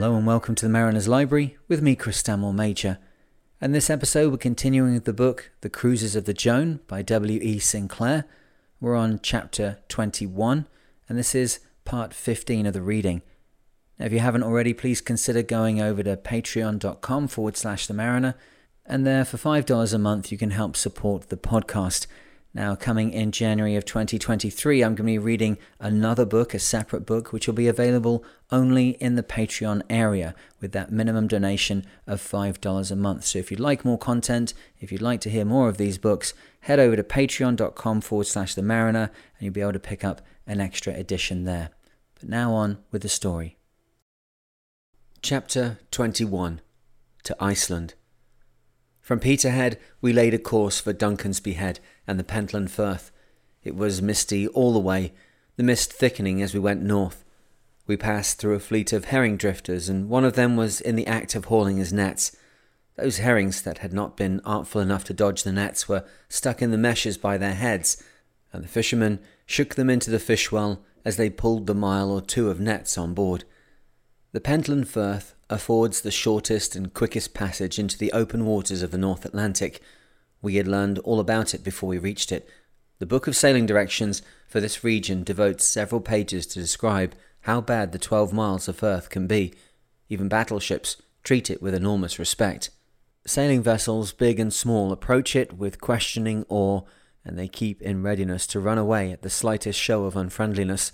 Hello and welcome to the Mariner's Library with me, Chris Stanmore Major. And this episode, we're continuing with the book The Cruises of the Joan by W.E. Sinclair. We're on chapter 21, and this is part 15 of the reading. Now, if you haven't already, please consider going over to patreon.com forward slash the mariner, and there for $5 a month, you can help support the podcast. Now, coming in January of 2023, I'm going to be reading another book, a separate book, which will be available only in the Patreon area with that minimum donation of $5 a month. So, if you'd like more content, if you'd like to hear more of these books, head over to patreon.com forward slash the mariner and you'll be able to pick up an extra edition there. But now on with the story. Chapter 21 To Iceland. From Peterhead, we laid a course for Duncansby Head and the Pentland Firth. It was misty all the way, the mist thickening as we went north. We passed through a fleet of herring drifters, and one of them was in the act of hauling his nets. Those herrings that had not been artful enough to dodge the nets were stuck in the meshes by their heads, and the fishermen shook them into the fish well as they pulled the mile or two of nets on board. The Pentland Firth affords the shortest and quickest passage into the open waters of the North Atlantic. We had learned all about it before we reached it. The Book of Sailing Directions for this region devotes several pages to describe how bad the 12 miles of Firth can be. Even battleships treat it with enormous respect. Sailing vessels, big and small, approach it with questioning awe, and they keep in readiness to run away at the slightest show of unfriendliness.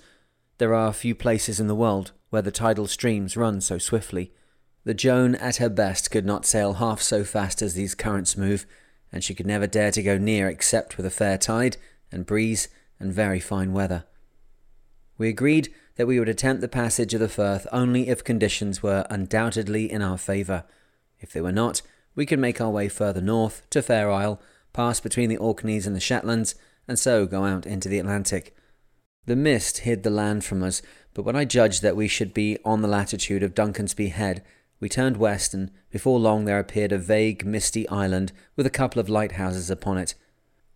There are few places in the world where the tidal streams run so swiftly. The Joan at her best could not sail half so fast as these currents move, and she could never dare to go near except with a fair tide and breeze and very fine weather. We agreed that we would attempt the passage of the Firth only if conditions were undoubtedly in our favour. If they were not, we could make our way further north to Fair Isle, pass between the Orkneys and the Shetlands, and so go out into the Atlantic. The mist hid the land from us, but when I judged that we should be on the latitude of Duncansby Head, we turned west, and before long there appeared a vague, misty island with a couple of lighthouses upon it.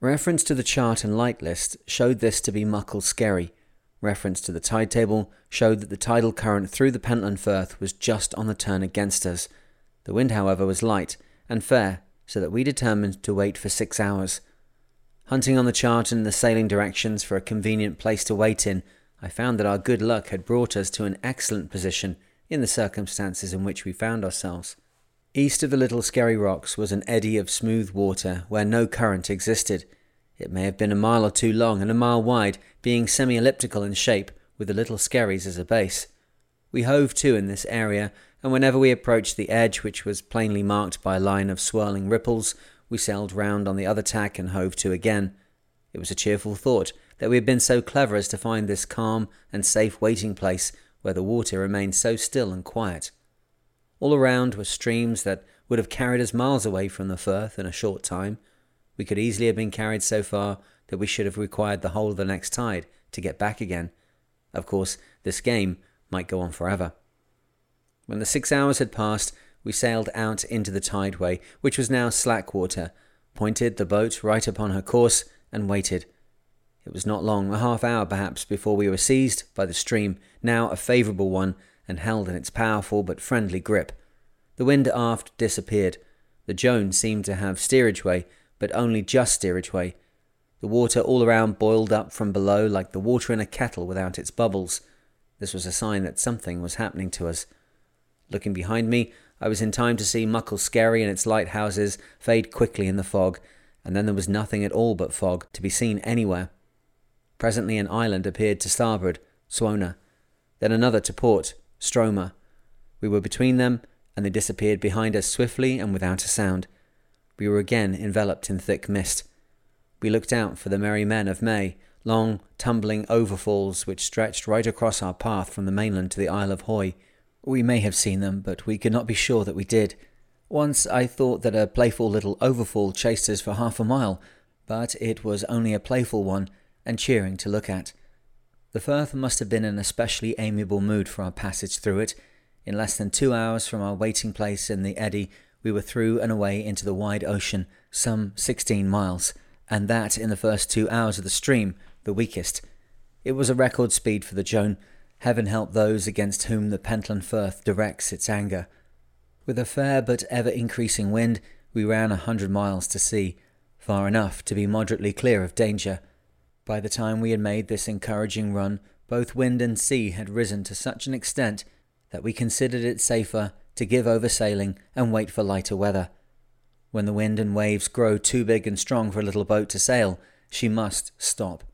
Reference to the chart and light list showed this to be Muckle Skerry. Reference to the tide table showed that the tidal current through the Pentland Firth was just on the turn against us. The wind, however, was light and fair, so that we determined to wait for six hours. Hunting on the chart and the sailing directions for a convenient place to wait in, I found that our good luck had brought us to an excellent position in the circumstances in which we found ourselves. East of the little Skerry Rocks was an eddy of smooth water where no current existed. It may have been a mile or two long and a mile wide, being semi elliptical in shape, with the little Skerries as a base. We hove to in this area, and whenever we approached the edge, which was plainly marked by a line of swirling ripples, we sailed round on the other tack and hove to again. It was a cheerful thought that we had been so clever as to find this calm and safe waiting place where the water remained so still and quiet. All around were streams that would have carried us miles away from the Firth in a short time. We could easily have been carried so far that we should have required the whole of the next tide to get back again. Of course, this game might go on forever. When the six hours had passed, we sailed out into the tideway, which was now slack water, pointed the boat right upon her course, and waited. It was not long, a half hour perhaps, before we were seized by the stream, now a favourable one, and held in its powerful but friendly grip. The wind aft disappeared. The Joan seemed to have steerage way, but only just steerage way. The water all around boiled up from below like the water in a kettle without its bubbles. This was a sign that something was happening to us. Looking behind me, I was in time to see Muckle Skerry and its lighthouses fade quickly in the fog, and then there was nothing at all but fog to be seen anywhere. Presently an island appeared to starboard, Swona, then another to port, Stroma. We were between them, and they disappeared behind us swiftly and without a sound. We were again enveloped in thick mist. We looked out for the merry men of May, long, tumbling overfalls which stretched right across our path from the mainland to the Isle of Hoy. We may have seen them, but we could not be sure that we did. Once I thought that a playful little overfall chased us for half a mile, but it was only a playful one, and cheering to look at. The Firth must have been in an especially amiable mood for our passage through it. In less than two hours from our waiting place in the eddy, we were through and away into the wide ocean, some sixteen miles, and that in the first two hours of the stream, the weakest. It was a record speed for the Joan, Heaven help those against whom the Pentland Firth directs its anger. With a fair but ever increasing wind, we ran a hundred miles to sea, far enough to be moderately clear of danger. By the time we had made this encouraging run, both wind and sea had risen to such an extent that we considered it safer to give over sailing and wait for lighter weather. When the wind and waves grow too big and strong for a little boat to sail, she must stop.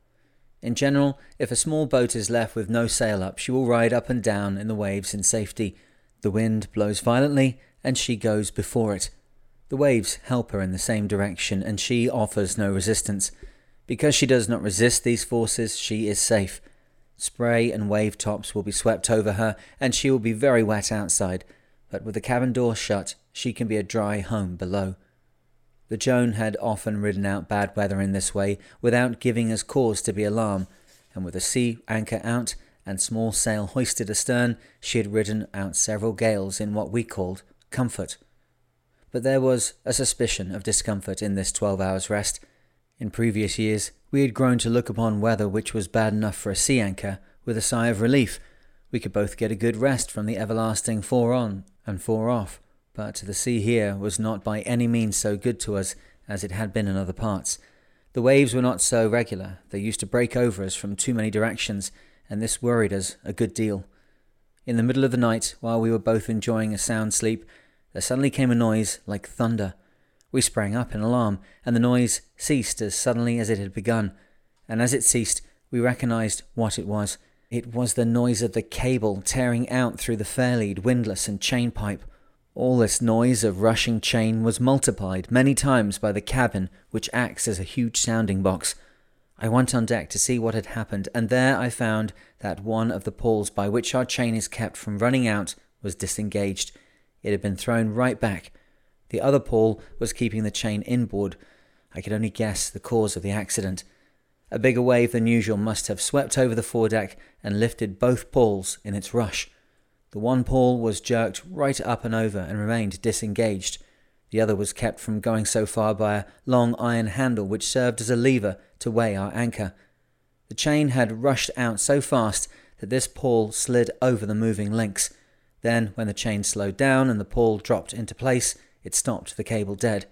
In general, if a small boat is left with no sail up, she will ride up and down in the waves in safety. The wind blows violently, and she goes before it. The waves help her in the same direction, and she offers no resistance. Because she does not resist these forces, she is safe. Spray and wave tops will be swept over her, and she will be very wet outside, but with the cabin door shut, she can be a dry home below. The Joan had often ridden out bad weather in this way without giving us cause to be alarmed, and with a sea anchor out and small sail hoisted astern, she had ridden out several gales in what we called comfort. But there was a suspicion of discomfort in this twelve hours' rest. In previous years, we had grown to look upon weather which was bad enough for a sea anchor with a sigh of relief. We could both get a good rest from the everlasting four on and four off but the sea here was not by any means so good to us as it had been in other parts. The waves were not so regular, they used to break over us from too many directions, and this worried us a good deal. In the middle of the night, while we were both enjoying a sound sleep, there suddenly came a noise like thunder. We sprang up in alarm, and the noise ceased as suddenly as it had begun, and as it ceased, we recognized what it was. It was the noise of the cable tearing out through the fairlead, windlass, and chain pipe. All this noise of rushing chain was multiplied many times by the cabin, which acts as a huge sounding box. I went on deck to see what had happened, and there I found that one of the pawls by which our chain is kept from running out was disengaged. It had been thrown right back. The other pawl was keeping the chain inboard. I could only guess the cause of the accident. A bigger wave than usual must have swept over the foredeck and lifted both pawls in its rush. The one pawl was jerked right up and over and remained disengaged. The other was kept from going so far by a long iron handle which served as a lever to weigh our anchor. The chain had rushed out so fast that this pawl slid over the moving links. Then, when the chain slowed down and the pawl dropped into place, it stopped the cable dead.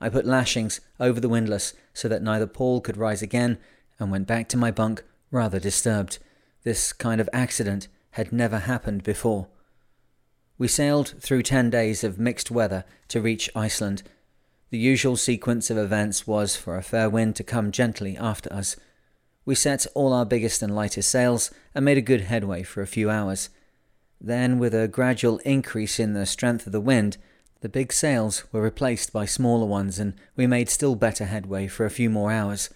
I put lashings over the windlass so that neither pawl could rise again and went back to my bunk rather disturbed. This kind of accident had never happened before. We sailed through ten days of mixed weather to reach Iceland. The usual sequence of events was for a fair wind to come gently after us. We set all our biggest and lightest sails and made a good headway for a few hours. Then, with a gradual increase in the strength of the wind, the big sails were replaced by smaller ones, and we made still better headway for a few more hours.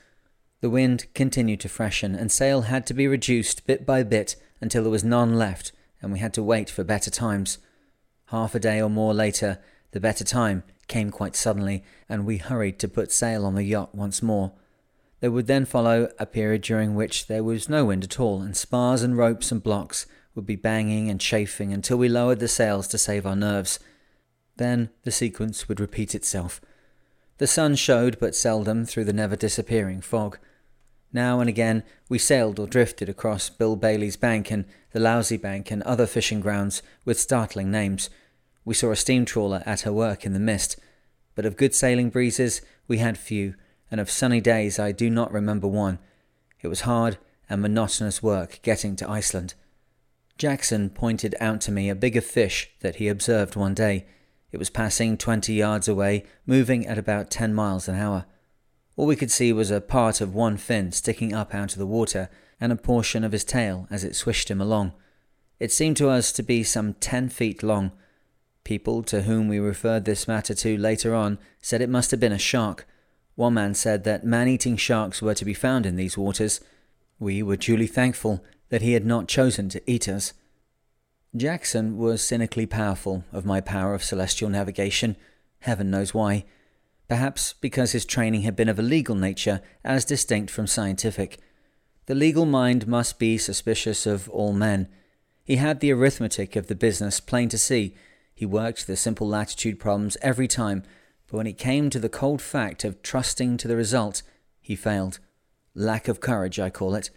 The wind continued to freshen, and sail had to be reduced bit by bit until there was none left and we had to wait for better times. Half a day or more later, the better time came quite suddenly, and we hurried to put sail on the yacht once more. There would then follow a period during which there was no wind at all, and spars and ropes and blocks would be banging and chafing until we lowered the sails to save our nerves. Then the sequence would repeat itself. The sun showed but seldom through the never disappearing fog. Now and again we sailed or drifted across Bill Bailey's Bank and the Lousy Bank and other fishing grounds with startling names. We saw a steam trawler at her work in the mist, but of good sailing breezes we had few, and of sunny days I do not remember one. It was hard and monotonous work getting to Iceland. Jackson pointed out to me a bigger fish that he observed one day. It was passing twenty yards away, moving at about ten miles an hour. All we could see was a part of one fin sticking up out of the water and a portion of his tail as it swished him along. It seemed to us to be some ten feet long. People to whom we referred this matter to later on said it must have been a shark. One man said that man eating sharks were to be found in these waters. We were duly thankful that he had not chosen to eat us. Jackson was cynically powerful of my power of celestial navigation. Heaven knows why perhaps because his training had been of a legal nature as distinct from scientific. The legal mind must be suspicious of all men. He had the arithmetic of the business plain to see. He worked the simple latitude problems every time, but when it came to the cold fact of trusting to the result, he failed. Lack of courage, I call it.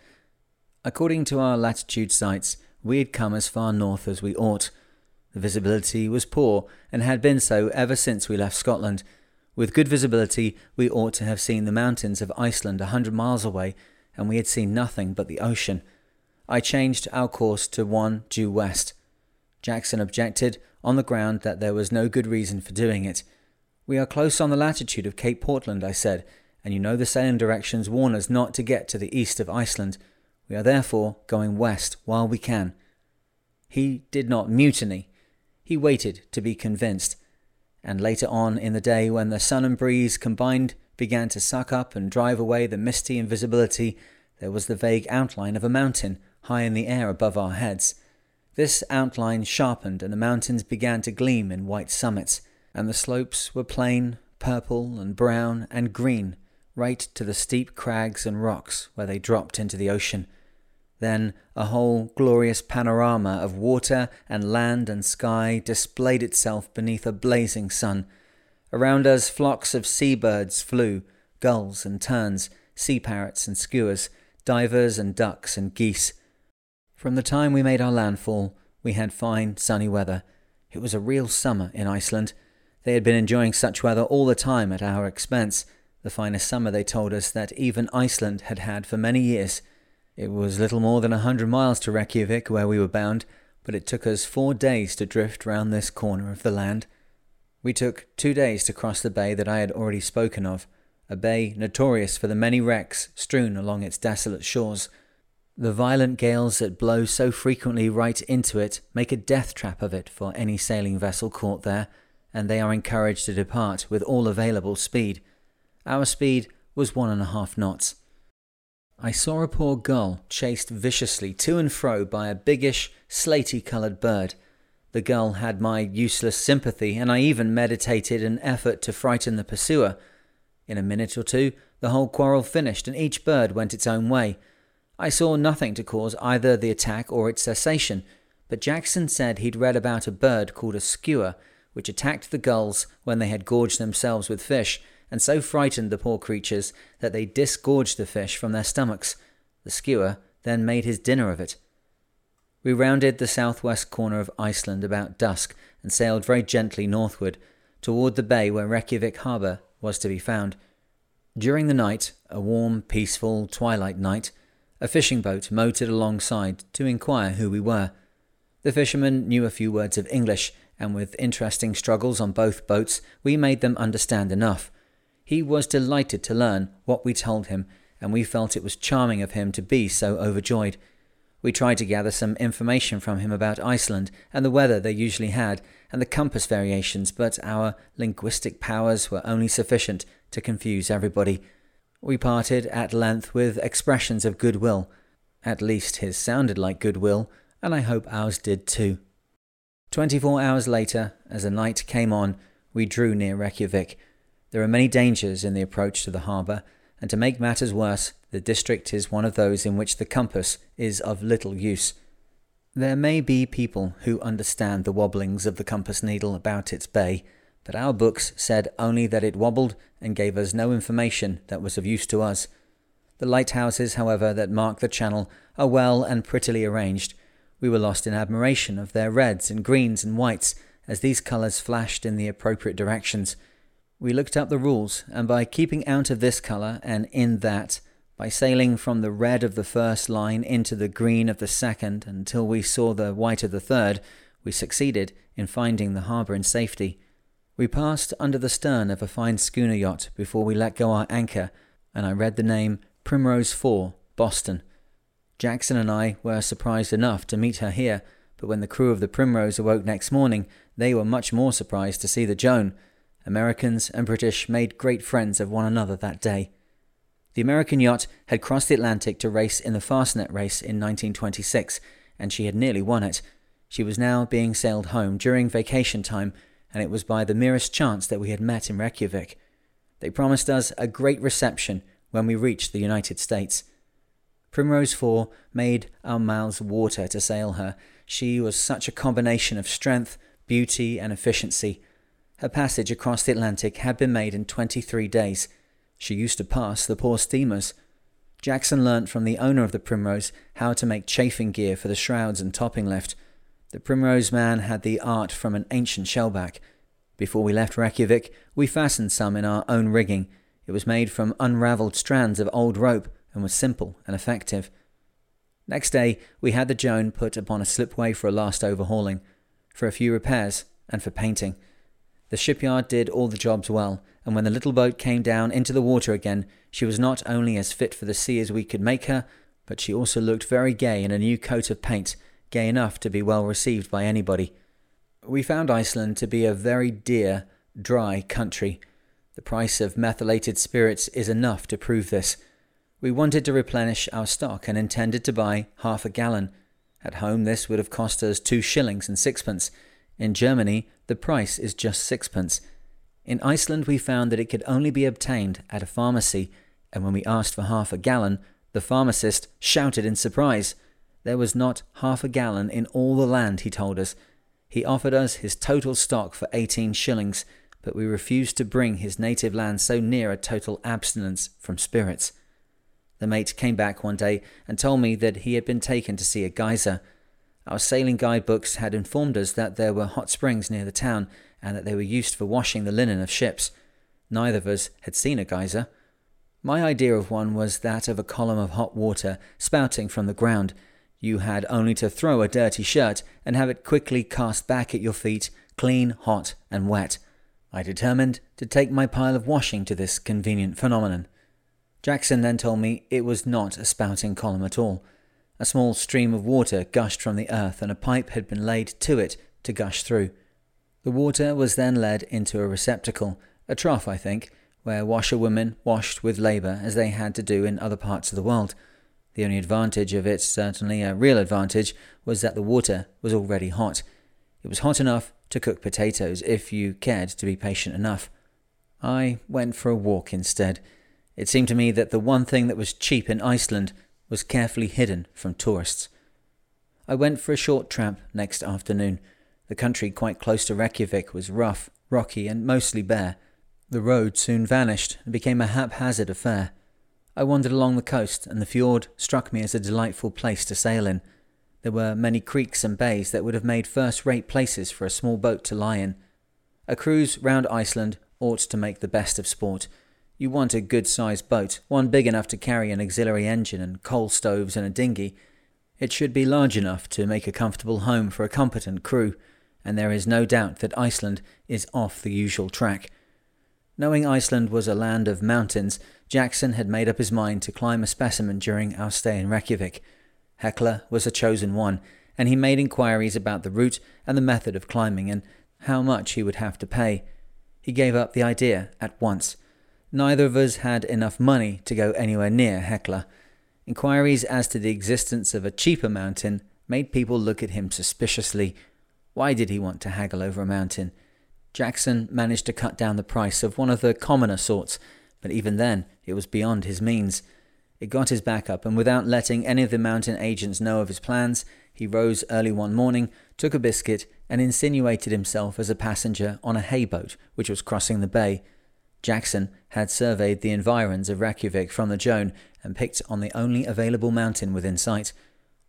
According to our latitude sights, we had come as far north as we ought. The visibility was poor and had been so ever since we left Scotland. With good visibility, we ought to have seen the mountains of Iceland a hundred miles away, and we had seen nothing but the ocean. I changed our course to one due west. Jackson objected on the ground that there was no good reason for doing it. We are close on the latitude of Cape Portland, I said, and you know the sailing directions warn us not to get to the east of Iceland. We are therefore going west while we can. He did not mutiny. He waited to be convinced. And later on in the day, when the sun and breeze combined began to suck up and drive away the misty invisibility, there was the vague outline of a mountain high in the air above our heads. This outline sharpened, and the mountains began to gleam in white summits, and the slopes were plain, purple, and brown, and green, right to the steep crags and rocks where they dropped into the ocean. Then a whole glorious panorama of water and land and sky displayed itself beneath a blazing sun. Around us, flocks of sea birds flew, gulls and terns, sea parrots and skuas, divers and ducks and geese. From the time we made our landfall, we had fine, sunny weather. It was a real summer in Iceland. They had been enjoying such weather all the time at our expense, the finest summer they told us that even Iceland had had for many years. It was little more than a hundred miles to Reykjavik, where we were bound, but it took us four days to drift round this corner of the land. We took two days to cross the bay that I had already spoken of, a bay notorious for the many wrecks strewn along its desolate shores. The violent gales that blow so frequently right into it make a death trap of it for any sailing vessel caught there, and they are encouraged to depart with all available speed. Our speed was one and a half knots. I saw a poor gull chased viciously to and fro by a biggish, slaty coloured bird. The gull had my useless sympathy, and I even meditated an effort to frighten the pursuer. In a minute or two, the whole quarrel finished, and each bird went its own way. I saw nothing to cause either the attack or its cessation, but Jackson said he'd read about a bird called a skua, which attacked the gulls when they had gorged themselves with fish, and so frightened the poor creatures that they disgorged the fish from their stomachs. The skua then made his dinner of it. We rounded the southwest corner of Iceland about dusk and sailed very gently northward toward the bay where Reykjavik harbour was to be found. During the night, a warm, peaceful twilight night, a fishing boat motored alongside to inquire who we were. The fishermen knew a few words of English, and with interesting struggles on both boats, we made them understand enough. He was delighted to learn what we told him, and we felt it was charming of him to be so overjoyed. We tried to gather some information from him about Iceland and the weather they usually had, and the compass variations, but our linguistic powers were only sufficient to confuse everybody. We parted at length with expressions of goodwill. At least his sounded like goodwill, and I hope ours did too. Twenty four hours later, as the night came on, we drew near Reykjavik. There are many dangers in the approach to the harbour, and to make matters worse, the district is one of those in which the compass is of little use. There may be people who understand the wobblings of the compass needle about its bay, but our books said only that it wobbled and gave us no information that was of use to us. The lighthouses, however, that mark the channel are well and prettily arranged. We were lost in admiration of their reds and greens and whites as these colours flashed in the appropriate directions. We looked up the rules, and by keeping out of this colour and in that, by sailing from the red of the first line into the green of the second until we saw the white of the third, we succeeded in finding the harbour in safety. We passed under the stern of a fine schooner yacht before we let go our anchor, and I read the name Primrose 4, Boston. Jackson and I were surprised enough to meet her here, but when the crew of the Primrose awoke next morning, they were much more surprised to see the Joan. Americans and British made great friends of one another that day. The American yacht had crossed the Atlantic to race in the Fastnet race in 1926, and she had nearly won it. She was now being sailed home during vacation time and it was by the merest chance that we had met in Reykjavik. They promised us a great reception when we reached the United States. Primrose 4 made our mouths water to sail her. She was such a combination of strength, beauty, and efficiency. Her passage across the Atlantic had been made in 23 days. She used to pass the poor steamers. Jackson learnt from the owner of the Primrose how to make chafing gear for the shrouds and topping lift. The Primrose man had the art from an ancient shellback. Before we left Reykjavik, we fastened some in our own rigging. It was made from unravelled strands of old rope and was simple and effective. Next day, we had the Joan put upon a slipway for a last overhauling, for a few repairs, and for painting. The shipyard did all the jobs well, and when the little boat came down into the water again, she was not only as fit for the sea as we could make her, but she also looked very gay in a new coat of paint, gay enough to be well received by anybody. We found Iceland to be a very dear, dry country. The price of methylated spirits is enough to prove this. We wanted to replenish our stock and intended to buy half a gallon. At home, this would have cost us two shillings and sixpence. In Germany, the price is just sixpence. In Iceland, we found that it could only be obtained at a pharmacy, and when we asked for half a gallon, the pharmacist shouted in surprise. There was not half a gallon in all the land, he told us. He offered us his total stock for 18 shillings, but we refused to bring his native land so near a total abstinence from spirits. The mate came back one day and told me that he had been taken to see a geyser. Our sailing guidebooks had informed us that there were hot springs near the town and that they were used for washing the linen of ships. Neither of us had seen a geyser. My idea of one was that of a column of hot water spouting from the ground. You had only to throw a dirty shirt and have it quickly cast back at your feet, clean, hot, and wet. I determined to take my pile of washing to this convenient phenomenon. Jackson then told me it was not a spouting column at all. A small stream of water gushed from the earth, and a pipe had been laid to it to gush through. The water was then led into a receptacle, a trough, I think, where washerwomen washed with labour as they had to do in other parts of the world. The only advantage of it, certainly a real advantage, was that the water was already hot. It was hot enough to cook potatoes if you cared to be patient enough. I went for a walk instead. It seemed to me that the one thing that was cheap in Iceland was carefully hidden from tourists. I went for a short tramp next afternoon. The country quite close to Reykjavik was rough, rocky, and mostly bare. The road soon vanished and became a haphazard affair. I wandered along the coast, and the fjord struck me as a delightful place to sail in. There were many creeks and bays that would have made first rate places for a small boat to lie in. A cruise round Iceland ought to make the best of sport, you want a good sized boat, one big enough to carry an auxiliary engine and coal stoves and a dinghy. It should be large enough to make a comfortable home for a competent crew, and there is no doubt that Iceland is off the usual track. Knowing Iceland was a land of mountains, Jackson had made up his mind to climb a specimen during our stay in Reykjavik. Hekla was a chosen one, and he made inquiries about the route and the method of climbing and how much he would have to pay. He gave up the idea at once. Neither of us had enough money to go anywhere near Hekla. Inquiries as to the existence of a cheaper mountain made people look at him suspiciously. Why did he want to haggle over a mountain? Jackson managed to cut down the price of one of the commoner sorts, but even then it was beyond his means. It got his back up, and without letting any of the mountain agents know of his plans, he rose early one morning, took a biscuit, and insinuated himself as a passenger on a hay boat which was crossing the bay. Jackson had surveyed the environs of Reykjavik from the Joan and picked on the only available mountain within sight.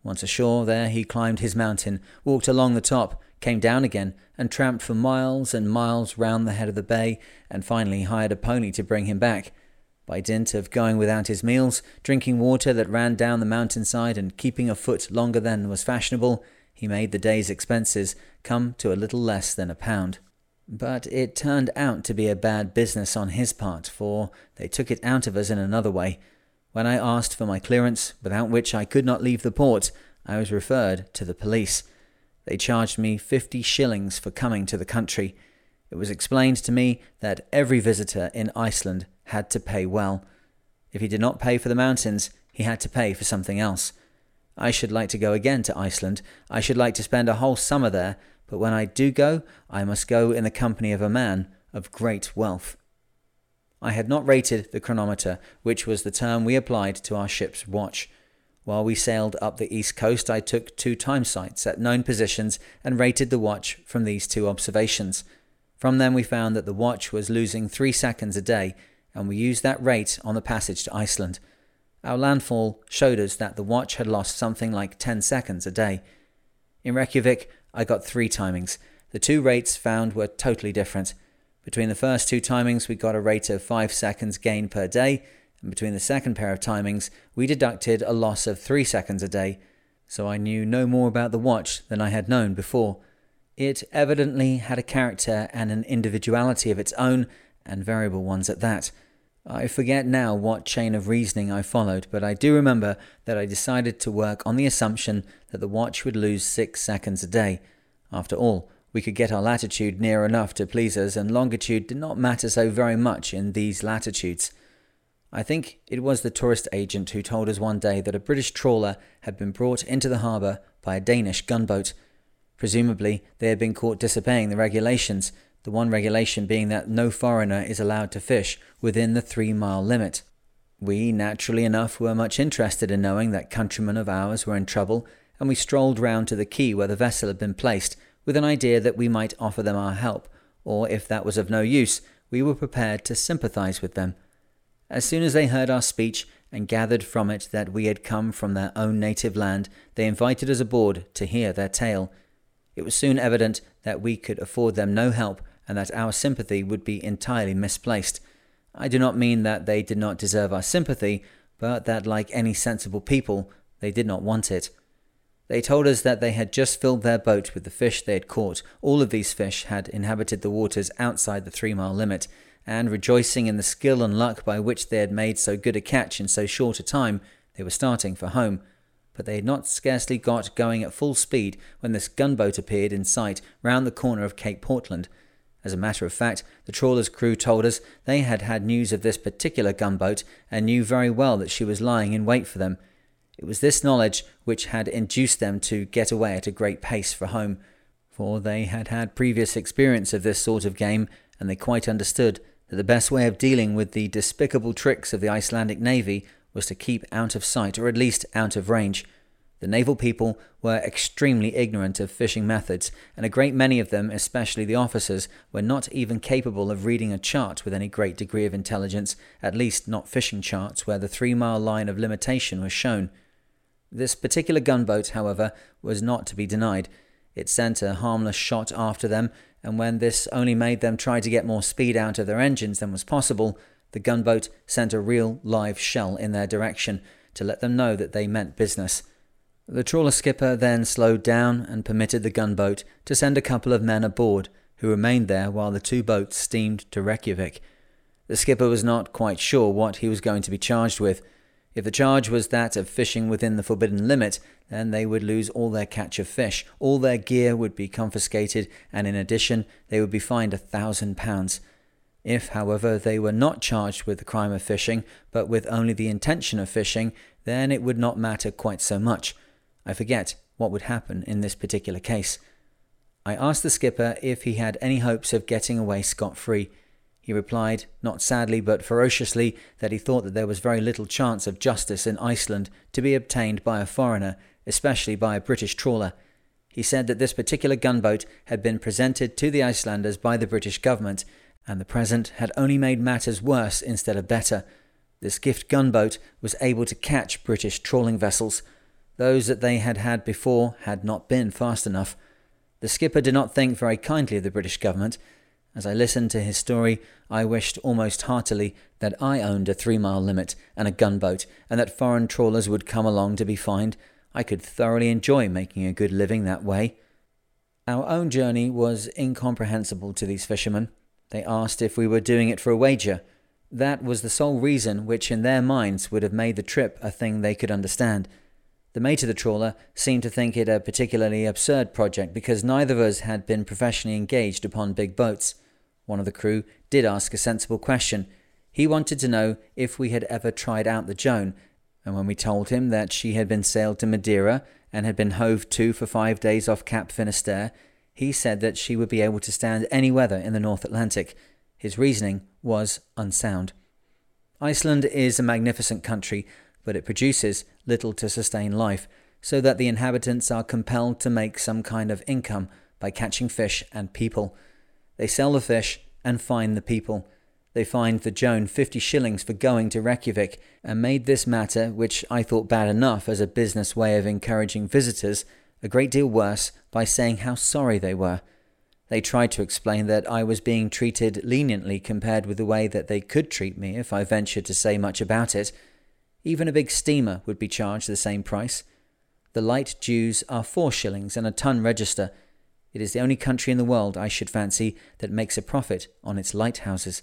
Once ashore there, he climbed his mountain, walked along the top, came down again, and tramped for miles and miles round the head of the bay, and finally hired a pony to bring him back. By dint of going without his meals, drinking water that ran down the mountainside, and keeping afoot longer than was fashionable, he made the day's expenses come to a little less than a pound. But it turned out to be a bad business on his part, for they took it out of us in another way. When I asked for my clearance, without which I could not leave the port, I was referred to the police. They charged me fifty shillings for coming to the country. It was explained to me that every visitor in Iceland had to pay well. If he did not pay for the mountains, he had to pay for something else. I should like to go again to Iceland. I should like to spend a whole summer there, but when I do go, I must go in the company of a man of great wealth. I had not rated the chronometer, which was the term we applied to our ship's watch. While we sailed up the east coast, I took two time sights at known positions and rated the watch from these two observations. From them, we found that the watch was losing three seconds a day, and we used that rate on the passage to Iceland. Our landfall showed us that the watch had lost something like 10 seconds a day. In Reykjavik, I got three timings. The two rates found were totally different. Between the first two timings, we got a rate of 5 seconds gain per day, and between the second pair of timings, we deducted a loss of 3 seconds a day. So I knew no more about the watch than I had known before. It evidently had a character and an individuality of its own, and variable ones at that. I forget now what chain of reasoning I followed, but I do remember that I decided to work on the assumption that the watch would lose six seconds a day. After all, we could get our latitude near enough to please us, and longitude did not matter so very much in these latitudes. I think it was the tourist agent who told us one day that a British trawler had been brought into the harbour by a Danish gunboat. Presumably, they had been caught disobeying the regulations, the one regulation being that no foreigner is allowed to fish within the three mile limit. We, naturally enough, were much interested in knowing that countrymen of ours were in trouble, and we strolled round to the quay where the vessel had been placed with an idea that we might offer them our help, or if that was of no use, we were prepared to sympathize with them. As soon as they heard our speech and gathered from it that we had come from their own native land, they invited us aboard to hear their tale. It was soon evident that we could afford them no help and that our sympathy would be entirely misplaced. I do not mean that they did not deserve our sympathy, but that, like any sensible people, they did not want it. They told us that they had just filled their boat with the fish they had caught. All of these fish had inhabited the waters outside the three mile limit, and rejoicing in the skill and luck by which they had made so good a catch in so short a time, they were starting for home. But they had not scarcely got going at full speed when this gunboat appeared in sight round the corner of Cape Portland. As a matter of fact, the trawler's crew told us they had had news of this particular gunboat and knew very well that she was lying in wait for them it was this knowledge which had induced them to get away at a great pace for home, for they had had previous experience of this sort of game, and they quite understood that the best way of dealing with the despicable tricks of the Icelandic navy was to keep out of sight, or at least out of range. The naval people were extremely ignorant of fishing methods, and a great many of them, especially the officers, were not even capable of reading a chart with any great degree of intelligence, at least not fishing charts where the three mile line of limitation was shown. This particular gunboat, however, was not to be denied. It sent a harmless shot after them, and when this only made them try to get more speed out of their engines than was possible, the gunboat sent a real live shell in their direction to let them know that they meant business. The trawler skipper then slowed down and permitted the gunboat to send a couple of men aboard, who remained there while the two boats steamed to Reykjavik. The skipper was not quite sure what he was going to be charged with, if the charge was that of fishing within the forbidden limit, then they would lose all their catch of fish, all their gear would be confiscated, and in addition, they would be fined a thousand pounds. If, however, they were not charged with the crime of fishing, but with only the intention of fishing, then it would not matter quite so much. I forget what would happen in this particular case. I asked the skipper if he had any hopes of getting away scot free. He replied, not sadly but ferociously, that he thought that there was very little chance of justice in Iceland to be obtained by a foreigner, especially by a British trawler. He said that this particular gunboat had been presented to the Icelanders by the British government, and the present had only made matters worse instead of better. This gift gunboat was able to catch British trawling vessels. Those that they had had before had not been fast enough. The skipper did not think very kindly of the British government, as I listened to his story, I wished almost heartily that I owned a three mile limit and a gunboat, and that foreign trawlers would come along to be fined. I could thoroughly enjoy making a good living that way. Our own journey was incomprehensible to these fishermen. They asked if we were doing it for a wager. That was the sole reason which, in their minds, would have made the trip a thing they could understand. The mate of the trawler seemed to think it a particularly absurd project because neither of us had been professionally engaged upon big boats. One of the crew did ask a sensible question. He wanted to know if we had ever tried out the Joan, and when we told him that she had been sailed to Madeira and had been hove to for five days off Cap Finisterre, he said that she would be able to stand any weather in the North Atlantic. His reasoning was unsound. Iceland is a magnificent country, but it produces little to sustain life, so that the inhabitants are compelled to make some kind of income by catching fish and people. They sell the fish and fine the people. They fined the Joan 50 shillings for going to Reykjavik and made this matter, which I thought bad enough as a business way of encouraging visitors, a great deal worse by saying how sorry they were. They tried to explain that I was being treated leniently compared with the way that they could treat me if I ventured to say much about it. Even a big steamer would be charged the same price. The light dues are four shillings and a ton register. It is the only country in the world, I should fancy, that makes a profit on its lighthouses.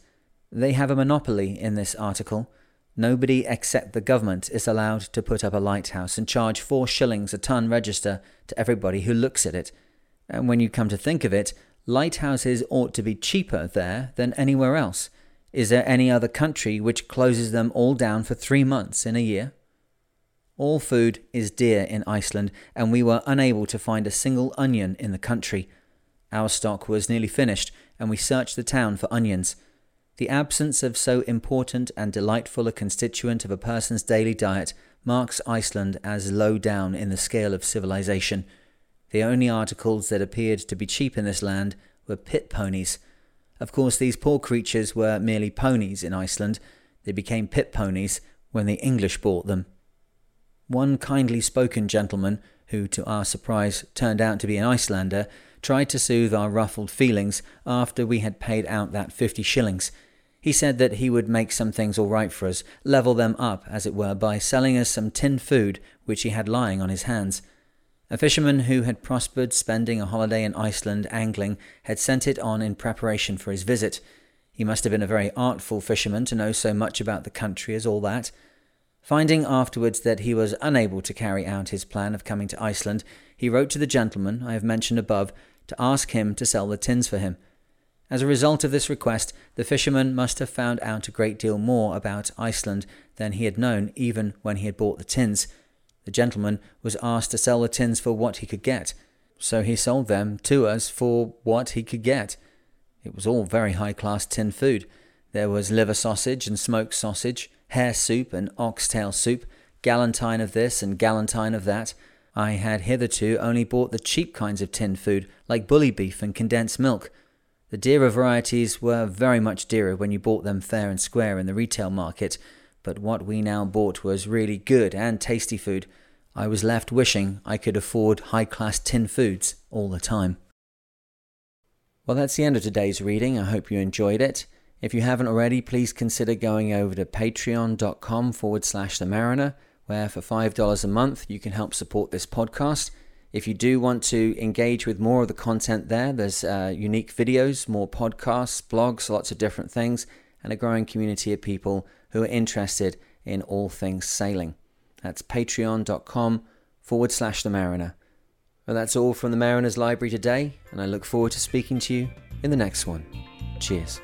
They have a monopoly in this article. Nobody except the government is allowed to put up a lighthouse and charge four shillings a ton register to everybody who looks at it. And when you come to think of it, lighthouses ought to be cheaper there than anywhere else. Is there any other country which closes them all down for three months in a year? All food is dear in Iceland, and we were unable to find a single onion in the country. Our stock was nearly finished, and we searched the town for onions. The absence of so important and delightful a constituent of a person's daily diet marks Iceland as low down in the scale of civilization. The only articles that appeared to be cheap in this land were pit ponies. Of course, these poor creatures were merely ponies in Iceland. They became pit ponies when the English bought them. One kindly spoken gentleman, who to our surprise turned out to be an Icelander, tried to soothe our ruffled feelings after we had paid out that fifty shillings. He said that he would make some things all right for us, level them up, as it were, by selling us some tinned food which he had lying on his hands. A fisherman who had prospered spending a holiday in Iceland angling had sent it on in preparation for his visit. He must have been a very artful fisherman to know so much about the country as all that. Finding afterwards that he was unable to carry out his plan of coming to Iceland, he wrote to the gentleman I have mentioned above to ask him to sell the tins for him. As a result of this request, the fisherman must have found out a great deal more about Iceland than he had known even when he had bought the tins. The gentleman was asked to sell the tins for what he could get, so he sold them to us for what he could get. It was all very high class tin food. There was liver sausage and smoked sausage, hare soup and oxtail soup, galantine of this and galantine of that. I had hitherto only bought the cheap kinds of tinned food, like bully beef and condensed milk. The dearer varieties were very much dearer when you bought them fair and square in the retail market, but what we now bought was really good and tasty food. I was left wishing I could afford high class tin foods all the time. Well, that's the end of today's reading. I hope you enjoyed it. If you haven't already, please consider going over to patreon.com forward slash the mariner, where for $5 a month you can help support this podcast. If you do want to engage with more of the content there, there's uh, unique videos, more podcasts, blogs, lots of different things, and a growing community of people who are interested in all things sailing. That's patreon.com forward slash the mariner. Well, that's all from the Mariners Library today, and I look forward to speaking to you in the next one. Cheers.